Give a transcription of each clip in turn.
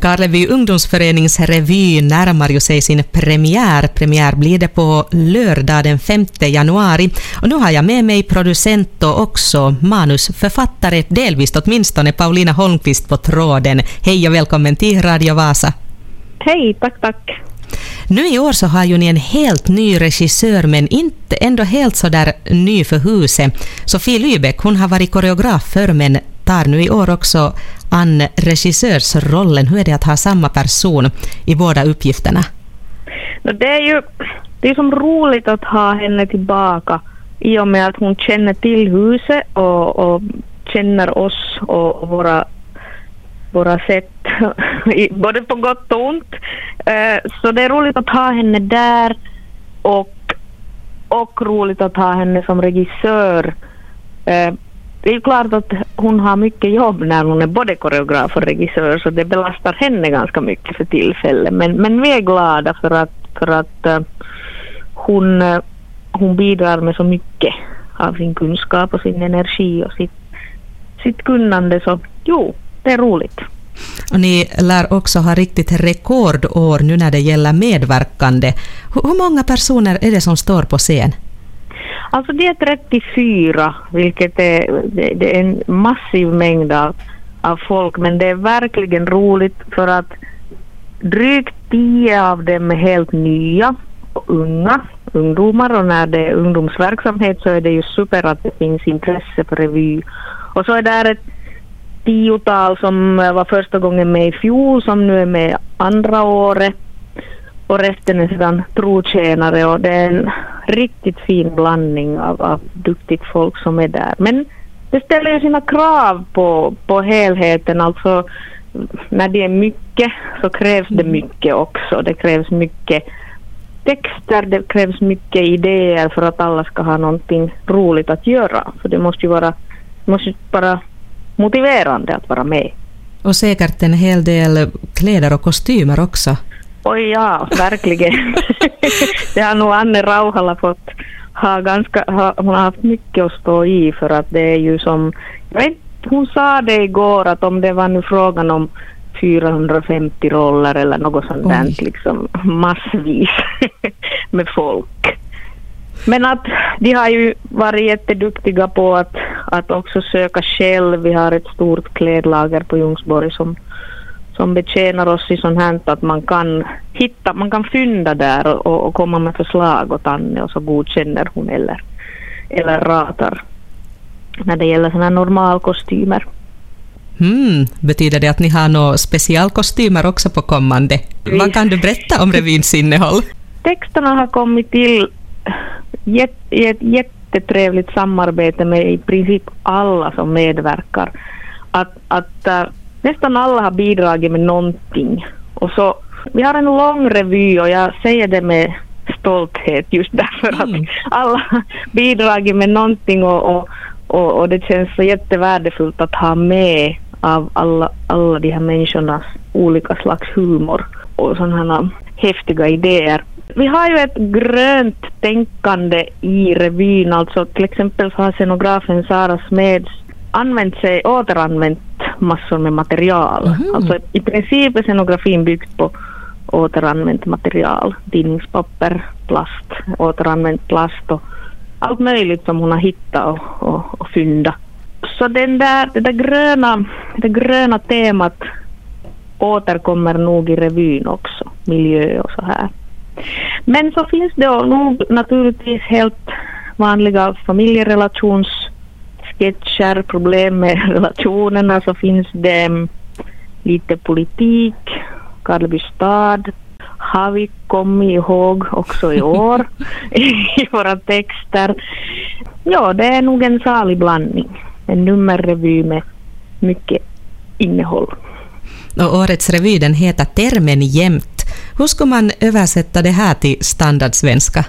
Karleby ungdomsförenings revy närmar ju sig sin premiär. Premiär blir det på lördag den 5 januari. Och nu har jag med mig producent och också manusförfattare, delvis åtminstone, Paulina Holmqvist på tråden. Hej och välkommen till Radio Vasa. Hej, tack, tack. Nu i år så har ju ni en helt ny regissör, men inte ändå helt så där ny för huset. Sofie Lybeck, hon har varit koreograf förr, men tar nu i år också an regissörsrollen. Hur är det att ha samma person i båda uppgifterna? Det är ju det är som roligt att ha henne tillbaka i och med att hon känner till huset och, och känner oss och våra, våra sätt, både på gott och ont. Eh, så det är roligt att ha henne där och, och roligt att ha henne som regissör. Eh, det är klart att hon har mycket jobb när hon är både koreograf och regissör så det belastar henne ganska mycket för tillfället. Men, men vi är glada för att, för att uh, hon, uh, hon bidrar med så mycket av sin kunskap och sin energi och sitt, sitt kunnande. Så jo, det är roligt. Och ni lär också ha riktigt rekordår nu när det gäller medverkande. Hur många personer är det som står på scen? Alltså det är 34, vilket är, det, det är en massiv mängd av, av folk, men det är verkligen roligt för att drygt 10 av dem är helt nya och unga ungdomar och när det är ungdomsverksamhet så är det ju super att det finns intresse för revy. Och så är det ett tiotal som var första gången med i fjol som nu är med andra året och resten är sedan trotjänare och det är en riktigt fin blandning av, av duktigt folk som är där. Men det ställer ju sina krav på, på helheten, alltså när det är mycket så krävs det mm. mycket också. Det krävs mycket texter, det krävs mycket idéer för att alla ska ha någonting roligt att göra. För det måste ju vara, måste vara motiverande att vara med. Och säkert en hel del kläder och kostymer också. Oj ja, verkligen. det har nog Anne Rauhala fått ha ganska, ha, hon har haft mycket att stå i för att det är ju som, vet, hon sa det igår att om det var nu frågan om 450 roller eller något sånt där, liksom massvis med folk. Men att de har ju varit jätteduktiga på att, att också söka själv. Vi har ett stort klädlager på Ljungsborg som som betjänar oss i sånt här att man kan hitta, man kan fynda där och, och komma med förslag åt Anne och så godkänner hon eller, eller ratar när det gäller sådana normalkostymer. Mm, betyder det att ni har några specialkostymer också på kommande? Vi. Vad kan du berätta om revyns innehåll? Texterna har kommit till i ett jättetrevligt samarbete med i princip alla som medverkar. Att, att äh, nästan alla har bidragit med någonting. Och så, vi har en lång revy och jag säger det med stolthet just därför mm. att alla har bidragit med någonting och, och, och, och, det känns så jättevärdefullt att ha med av alla, alla de här människornas olika slags humor och sådana häftiga idéer. Vi har ju ett grönt tänkande i revyn, alltså till exempel så har scenografen Sara Smeds använt sig, återanvänt massor med material. Mm. Alltså i princip är scenografin byggd på återanvänt material. Tidningspapper, plast, återanvänt plast och allt möjligt som hon har hittat och, och, och fyndat. Så den där, det där gröna, det gröna temat återkommer nog i revyn också, miljö och så här. Men så finns det nog naturligtvis helt vanliga familjerelations sketcher, problem med relationerna så finns det mm, lite politik, Karleby stad har vi kommit ihåg också i år i våra texter. Ja, det är nog en salig blandning. En nummerrevy med mycket innehåll. Och årets revy den heter Termen jämt. Hur ska man översätta det här till standardsvenska?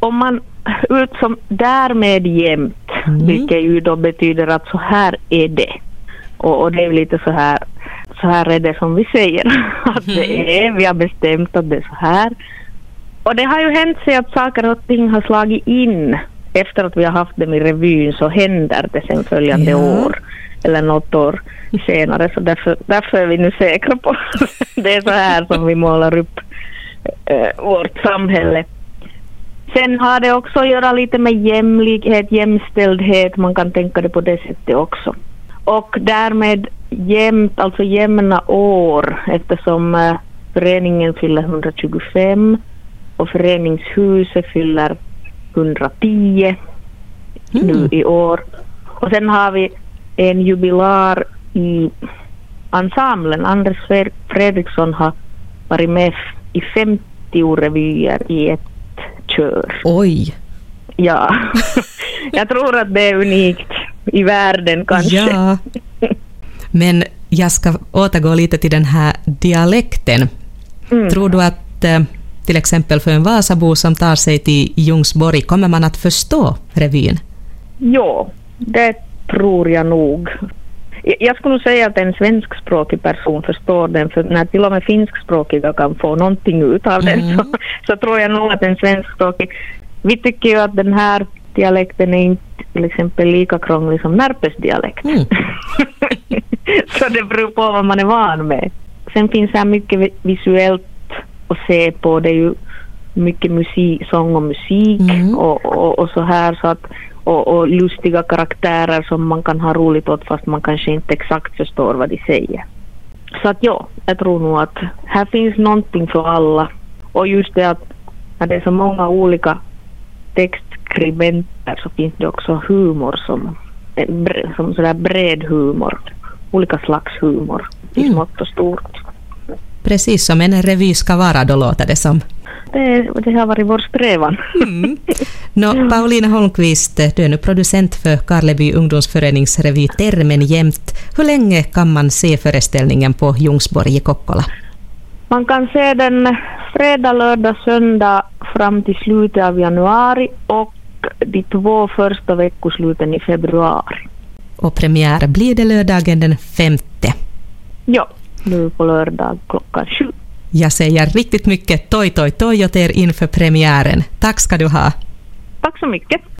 Om man ut som därmed jämt Mm. Vilket ju då betyder att så här är det. Och, och det är lite så här, så här är det som vi säger att det mm. är. Vi har bestämt att det är så här. Och det har ju hänt sig att saker och ting har slagit in efter att vi har haft dem i revyn så händer det sen följande ja. år. eller något år senare. Så därför, därför är vi nu säkra på det är så här som vi målar upp äh, vårt samhälle. Sen har det också att göra lite med jämlikhet, jämställdhet, man kan tänka det på det sättet också. Och därmed jämnt, alltså jämna år eftersom äh, föreningen fyller 125 och föreningshuset fyller 110 mm. nu i år. Och sen har vi en jubilar i ensemblen. Anders Fredriksson har varit med i 50 revyer i ett kör. Oj! Ja, jag tror att det är unikt i världen kanske. Ja. Men jag ska återgå lite till den här dialekten. Mm. Tror du att eh, till exempel för en Vasabo som tar sig till Ljungsborg, kommer man att förstå revyn? Ja, det tror jag nog. Jag skulle nog säga att en svenskspråkig person förstår den, för när till och med finskspråkiga kan få någonting ut av den mm. så, så tror jag nog att en svenskspråkig... Vi tycker ju att den här dialekten är inte till exempel lika krånglig som Närpes dialekt. Mm. så det beror på vad man är van med. Sen finns här mycket visuellt att se på. Det är ju mycket musik, sång och musik mm. och, och, och, så här så att och, och, lustiga karaktärer som man kan ha roligt åt fast man kanske inte exakt förstår vad de säger. Så att ja, jag tror nog att här finns någonting för alla. Och just det att när det är så många olika textskribenter så finns det också humor som, som sådär bred humor. Olika slags humor i mm. smått och stort. Precis som en revy ska vara då låter det som. Det, det har varit vår strävan. Mm. Nå, Paulina Holmqvist, du är nu producent för Karleby ungdomsföreningsrevy Termen jämt. Hur länge kan man se föreställningen på Ljungsborg i Kokkola? Man kan se den fredag, lördag, söndag fram till slutet av januari och de två första veckosluten i februari. Och premiär blir det lördagen den femte? Ja, nu på lördag klockan sju. Jag säger riktigt mycket toi toi toi åt er inför premiären. Tack ska du ha. Tack så mycket.